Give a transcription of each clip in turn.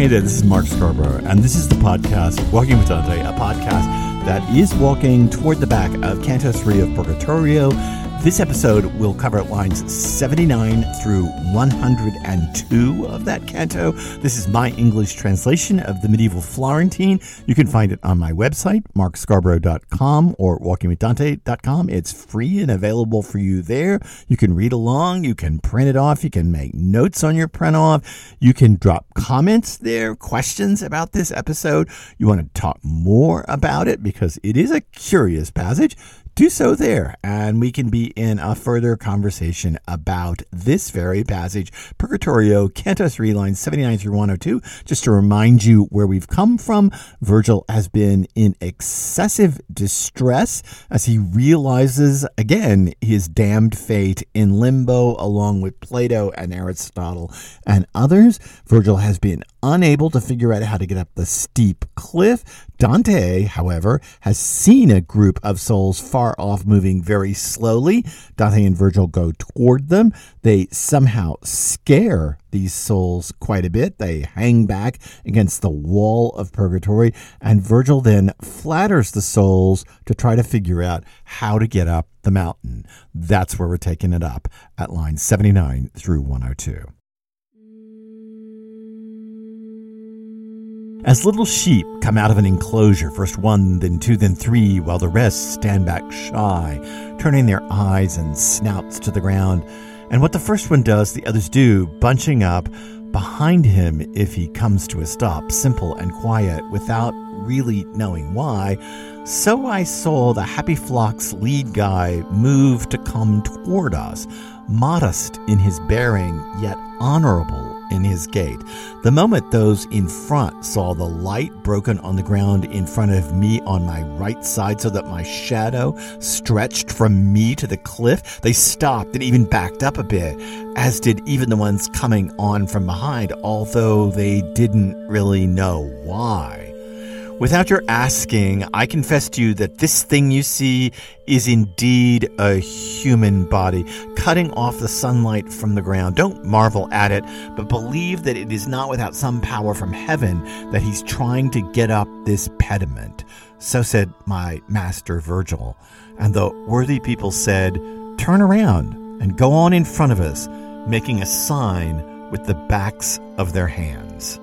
Hey there, this is Mark Scarbrough, and this is the podcast Walking with Dante, a podcast that is walking toward the back of Canto 3 of Purgatorio. This episode will cover lines 79 through 102 of that canto. This is my English translation of the medieval Florentine. You can find it on my website, markscarbrough.com or walkingwithdante.com. It's free and available for you there. You can read along, you can print it off, you can make notes on your print off, you can drop comments there, questions about this episode. You want to talk more about it because it is a curious passage do so there, and we can be in a further conversation about this very passage, Purgatorio, Canto 3, lines 79 through 102. Just to remind you where we've come from, Virgil has been in excessive distress as he realizes again his damned fate in limbo, along with Plato and Aristotle and others. Virgil has been unable to figure out how to get up the steep cliff. Dante, however, has seen a group of souls far off moving very slowly. Dante and Virgil go toward them. They somehow scare these souls quite a bit. They hang back against the wall of purgatory, and Virgil then flatters the souls to try to figure out how to get up the mountain. That's where we're taking it up at line 79 through 102. As little sheep come out of an enclosure, first one, then two, then three, while the rest stand back shy, turning their eyes and snouts to the ground. And what the first one does, the others do, bunching up behind him if he comes to a stop, simple and quiet, without really knowing why. So I saw the happy flock's lead guy move to come toward us, modest in his bearing, yet honorable in his gait. The moment those in front saw the light broken on the ground in front of me on my right side so that my shadow stretched from me to the cliff, they stopped and even backed up a bit, as did even the ones coming on from behind, although they didn't really know why. Without your asking, I confess to you that this thing you see is indeed a human body, cutting off the sunlight from the ground. Don't marvel at it, but believe that it is not without some power from heaven that he's trying to get up this pediment. So said my master Virgil. And the worthy people said, Turn around and go on in front of us, making a sign with the backs of their hands.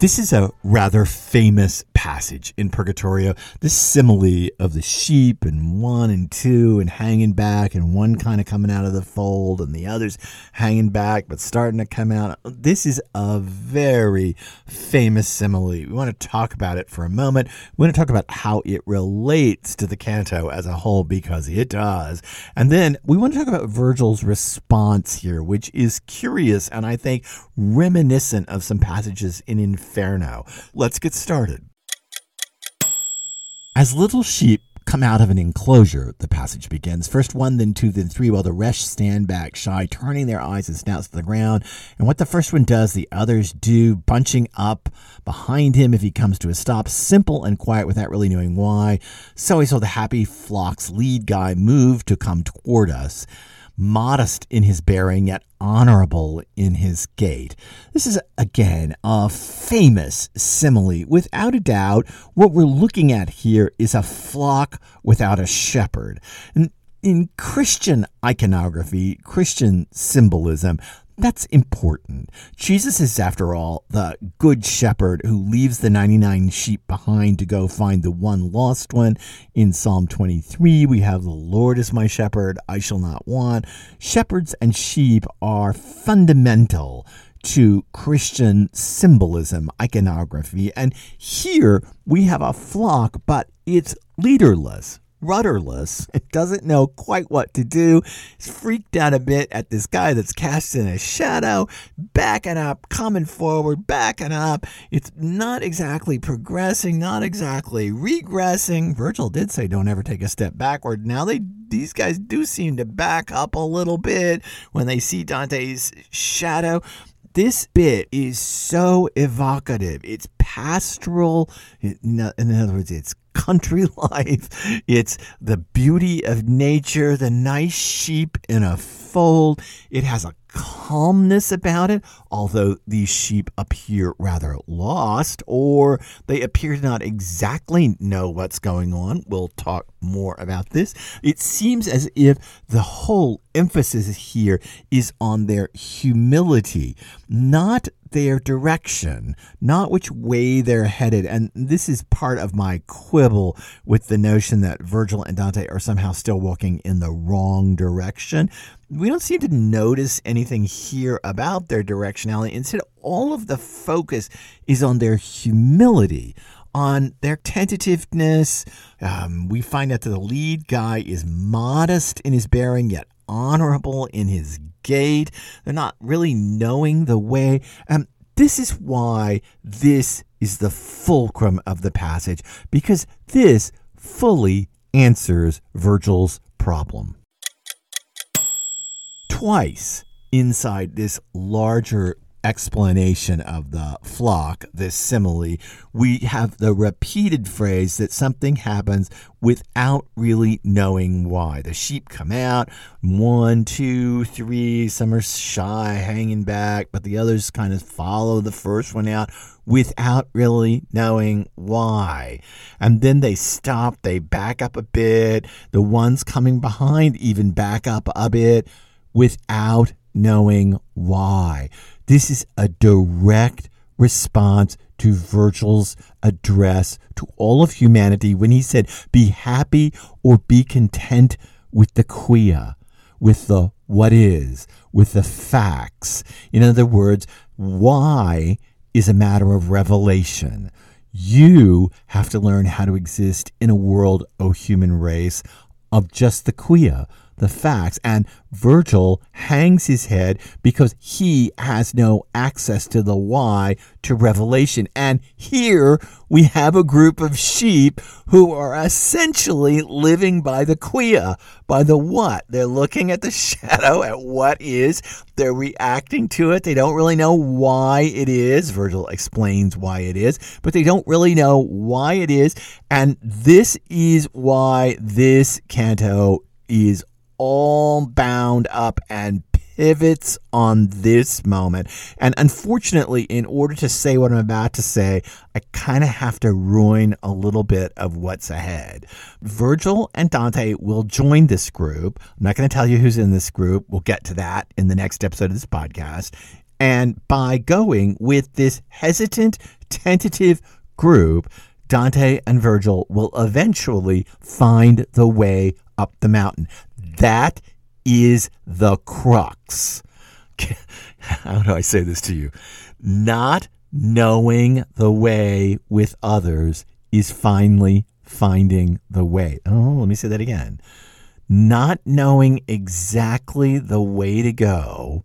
This is a rather famous passage in Purgatorio. This simile of the sheep and one and two and hanging back and one kind of coming out of the fold and the others hanging back but starting to come out. This is a very famous simile. We want to talk about it for a moment. We want to talk about how it relates to the canto as a whole because it does. And then we want to talk about Virgil's response here, which is curious and I think reminiscent of some passages in Inferno. Let's get started. As little sheep come out of an enclosure, the passage begins. First one, then two, then three, while the rest stand back shy, turning their eyes and snouts to the ground. And what the first one does, the others do, bunching up behind him if he comes to a stop, simple and quiet without really knowing why. So we saw the happy flock's lead guy move to come toward us modest in his bearing, yet honorable in his gait. This is, again, a famous simile. Without a doubt, what we're looking at here is a flock without a shepherd. And in Christian iconography, Christian symbolism, that's important. Jesus is, after all, the good shepherd who leaves the 99 sheep behind to go find the one lost one. In Psalm 23, we have, The Lord is my shepherd, I shall not want. Shepherds and sheep are fundamental to Christian symbolism, iconography. And here we have a flock, but it's leaderless rudderless. It doesn't know quite what to do. It's freaked out a bit at this guy that's casting a shadow, backing up, coming forward, backing up. It's not exactly progressing, not exactly regressing. Virgil did say don't ever take a step backward. Now they these guys do seem to back up a little bit when they see Dante's shadow this bit is so evocative. It's pastoral. In other words, it's country life. It's the beauty of nature, the nice sheep in a fold. It has a calmness about it, although these sheep appear rather lost or they appear to not exactly know what's going on. We'll talk more about this. It seems as if the whole emphasis here is on their humility, not their direction, not which way they're headed. And this is part of my quibble with the notion that Virgil and Dante are somehow still walking in the wrong direction. We don't seem to notice anything here about their directionality. Instead, all of the focus is on their humility, on their tentativeness. Um, we find out that the lead guy is modest in his bearing, yet honorable in his gait. They're not really knowing the way. Um, this is why this is the fulcrum of the passage, because this fully answers Virgil's problem. Twice inside this larger explanation of the flock, this simile, we have the repeated phrase that something happens without really knowing why. The sheep come out, one, two, three, some are shy, hanging back, but the others kind of follow the first one out without really knowing why. And then they stop, they back up a bit. The ones coming behind even back up a bit without knowing why. This is a direct response to Virgil's address to all of humanity when he said, Be happy or be content with the quia, with the what is, with the facts. In other words, why is a matter of revelation. You have to learn how to exist in a world, O human race, of just the quia, the facts. And Virgil hangs his head because he has no access to the why to revelation. And here we have a group of sheep who are essentially living by the quia, by the what. They're looking at the shadow, at what is. They're reacting to it. They don't really know why it is. Virgil explains why it is, but they don't really know why it is. And this is why this canto is all bound up and pivots on this moment. And unfortunately, in order to say what I'm about to say, I kind of have to ruin a little bit of what's ahead. Virgil and Dante will join this group. I'm not going to tell you who's in this group. We'll get to that in the next episode of this podcast. And by going with this hesitant, tentative group, Dante and Virgil will eventually find the way up the mountain. That is the crux. How do I say this to you? Not knowing the way with others is finally finding the way. Oh, let me say that again. Not knowing exactly the way to go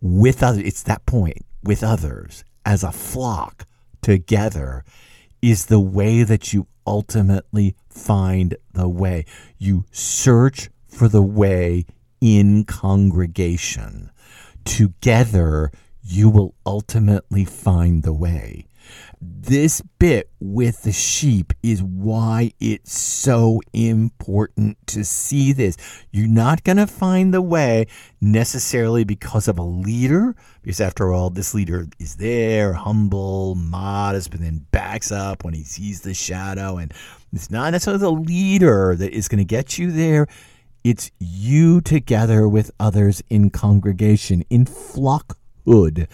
with others, it's that point, with others, as a flock together, is the way that you ultimately find the way. You search for the way in congregation. Together, you will ultimately find the way. This bit with the sheep is why it's so important to see this. You're not going to find the way necessarily because of a leader, because after all, this leader is there, humble, modest, but then backs up when he sees the shadow. And it's not necessarily the leader that is going to get you there. It's you together with others in congregation, in flockhood,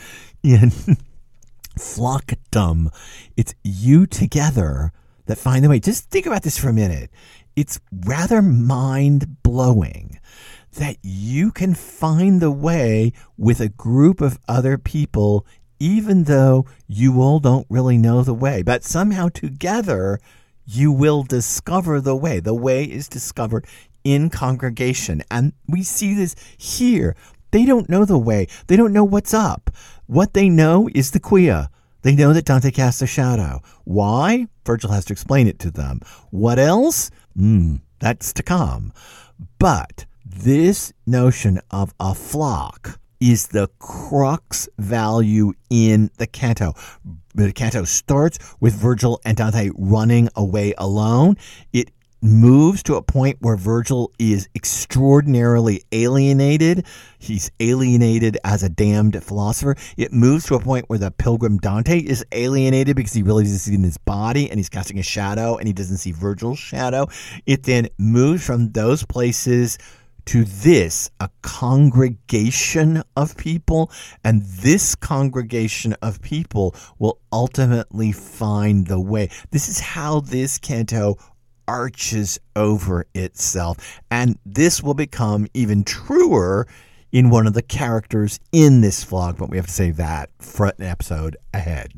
in flockdom. It's you together that find the way. Just think about this for a minute. It's rather mind blowing that you can find the way with a group of other people, even though you all don't really know the way. But somehow together, you will discover the way. The way is discovered in congregation. And we see this here. They don't know the way, they don't know what's up. What they know is the quia. They know that Dante casts a shadow. Why? Virgil has to explain it to them. What else? Hmm, that's to come. But this notion of a flock, is the crux value in the canto. The canto starts with Virgil and Dante running away alone. It moves to a point where Virgil is extraordinarily alienated. He's alienated as a damned philosopher. It moves to a point where the pilgrim Dante is alienated because he realizes he's in his body and he's casting a shadow and he doesn't see Virgil's shadow. It then moves from those places to this a congregation of people, and this congregation of people will ultimately find the way. This is how this canto arches over itself. And this will become even truer in one of the characters in this vlog, but we have to save that for an episode ahead.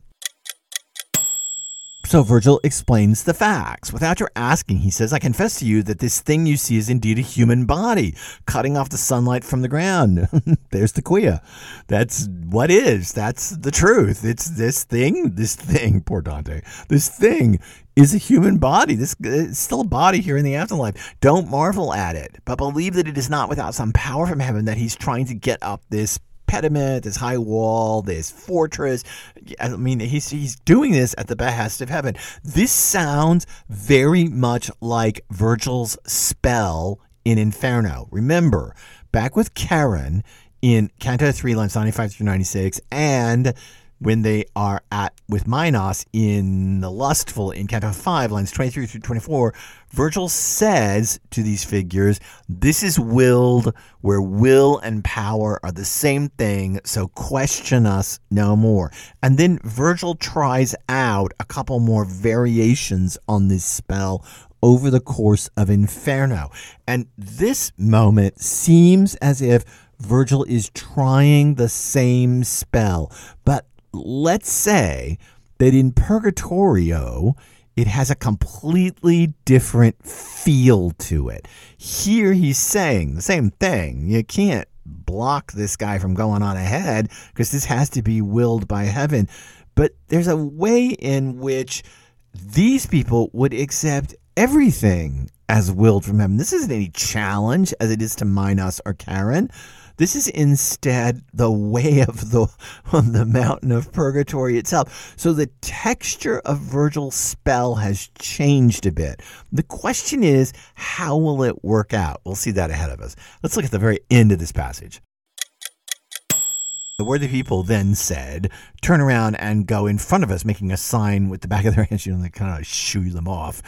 So Virgil explains the facts. Without your asking, he says, I confess to you that this thing you see is indeed a human body, cutting off the sunlight from the ground. There's the quia. That's what is. That's the truth. It's this thing, this thing, poor Dante, this thing is a human body. This is still a body here in the afterlife. Don't marvel at it, but believe that it is not without some power from heaven that he's trying to get up this pediment, this high wall, this fortress. I mean, he's he's doing this at the behest of heaven. This sounds very much like Virgil's spell in Inferno. Remember, back with Charon in Canto 3, lines 95 through 96, and when they are at with Minos in the lustful in Canto 5, lines 23 through 24, Virgil says to these figures, This is willed, where will and power are the same thing, so question us no more. And then Virgil tries out a couple more variations on this spell over the course of Inferno. And this moment seems as if Virgil is trying the same spell, but let's say that in Purgatorio, it has a completely different feel to it. Here he's saying the same thing. You can't block this guy from going on ahead because this has to be willed by heaven. But there's a way in which these people would accept everything as willed from heaven. This isn't any challenge as it is to Minos or Charon. This is instead the way of the of the mountain of purgatory itself. So the texture of Virgil's spell has changed a bit. The question is, how will it work out? We'll see that ahead of us. Let's look at the very end of this passage. The worthy people then said, Turn around and go in front of us, making a sign with the back of their hands, you know, they kind of shoo them off.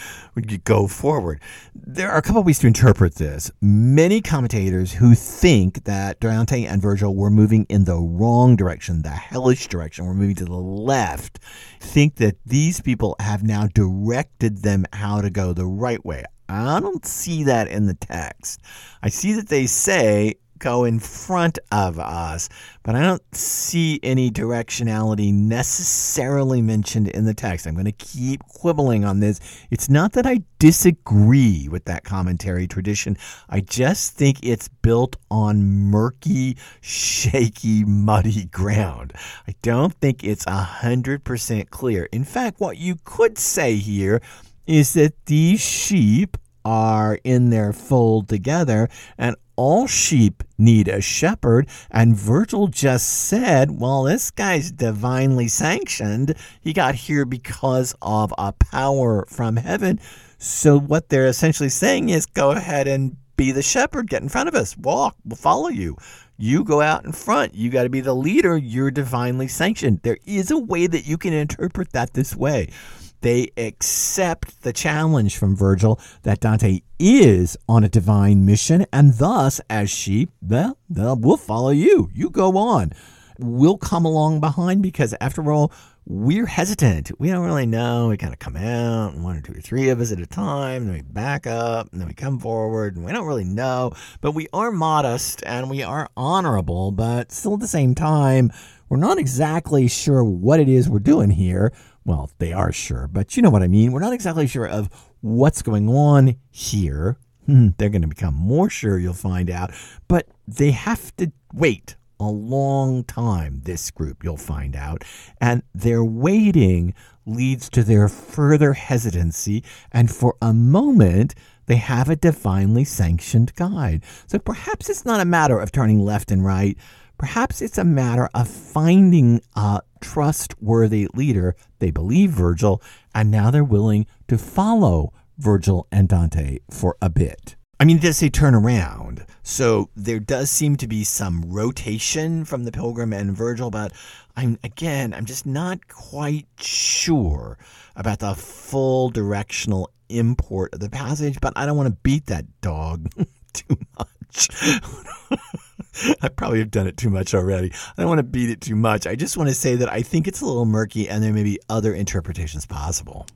Go forward. There are a couple ways to interpret this. Many commentators who think that Dante and Virgil were moving in the wrong direction, the hellish direction, we're moving to the left, think that these people have now directed them how to go the right way. I don't see that in the text. I see that they say go in front of us, but I don't see any directionality necessarily mentioned in the text. I'm going to keep quibbling on this. It's not that I disagree with that commentary tradition, I just think it's built on murky, shaky, muddy ground. I don't think it's 100% clear. In fact, what you could say here is that these sheep are in their fold together and all sheep need a shepherd. And Virgil just said, well, this guy's divinely sanctioned. He got here because of a power from heaven. So what they're essentially saying is go ahead and be the shepherd, get in front of us, walk, we'll follow you. You go out in front. You got to be the leader. You're divinely sanctioned. There is a way that you can interpret that this way. They accept the challenge from Virgil that Dante is on a divine mission, and thus, as sheep, well, we'll follow you. You go on. We'll come along behind because, after all, we're hesitant. We don't really know. We kind of come out, one or two or three of us at a time, then we back up, and then we come forward, and we don't really know. But we are modest and we are honorable, but still at the same time, we're not exactly sure what it is we're doing here well, they are sure, but you know what I mean. We're not exactly sure of what's going on here. Hmm, they're going to become more sure, you'll find out. But they have to wait a long time, this group, you'll find out. And their waiting leads to their further hesitancy. And for a moment, they have a divinely sanctioned guide. So perhaps it's not a matter of turning left and right. Perhaps it's a matter of finding a trustworthy leader. They believe Virgil, and now they're willing to follow Virgil and Dante for a bit. I mean, it does say turn around. So there does seem to be some rotation from the Pilgrim and Virgil, but I'm again, I'm just not quite sure about the full directional import of the passage, but I don't want to beat that dog too much. I probably have done it too much already. I don't want to beat it too much. I just want to say that I think it's a little murky and there may be other interpretations possible.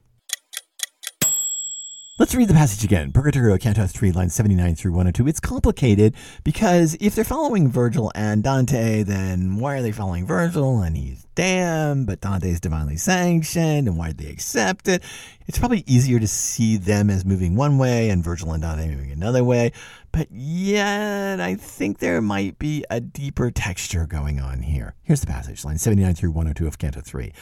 Let's read the passage again. Purgatorio, Canto 3, lines 79 through 102. It's complicated because if they're following Virgil and Dante, then why are they following Virgil and he's damned, but Dante's divinely sanctioned, and why did they accept it? It's probably easier to see them as moving one way and Virgil and Dante moving another way, but yet I think there might be a deeper texture going on here. Here's the passage, line 79 through 102 of Canto 3.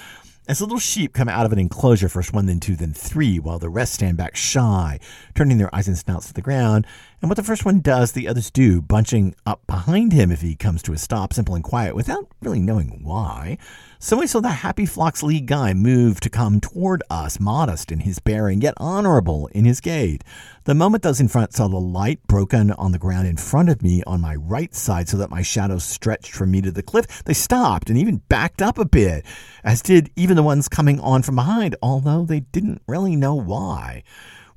As little sheep come out of an enclosure, first one, then two, then three, while the rest stand back shy, turning their eyes and snouts to the ground. And what the first one does, the others do, bunching up behind him if he comes to a stop, simple and quiet, without really knowing why. So I saw the happy flock's lead guy move to come toward us, modest in his bearing, yet honorable in his gait. The moment those in front saw the light broken on the ground in front of me on my right side so that my shadow stretched from me to the cliff, they stopped and even backed up a bit, as did even the ones coming on from behind, although they didn't really know why.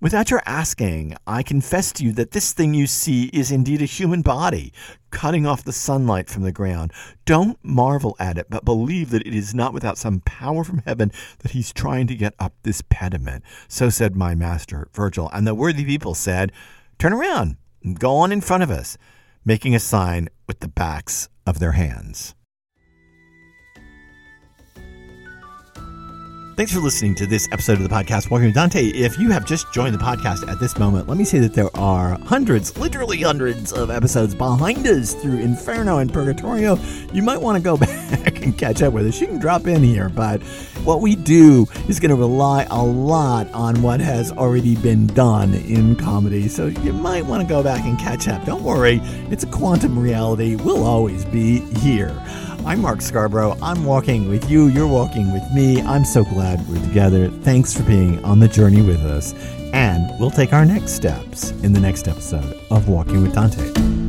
Without your asking, I confess to you that this thing you see is indeed a human body, cutting off the sunlight from the ground. Don't marvel at it, but believe that it is not without some power from heaven that he's trying to get up this pediment. So said my master, Virgil. And the worthy people said, Turn around, go on in front of us, making a sign with the backs of their hands. Thanks for listening to this episode of the podcast, Walking with Dante. If you have just joined the podcast at this moment, let me say that there are hundreds, literally hundreds of episodes behind us through Inferno and Purgatorio. You might want to go back and catch up with us. You can drop in here, but what we do is going to rely a lot on what has already been done in comedy. So you might want to go back and catch up. Don't worry, it's a quantum reality. We'll always be here. I'm Mark Scarbrough. I'm walking with you. You're walking with me. I'm so glad we're together. Thanks for being on the journey with us. And we'll take our next steps in the next episode of Walking with Dante.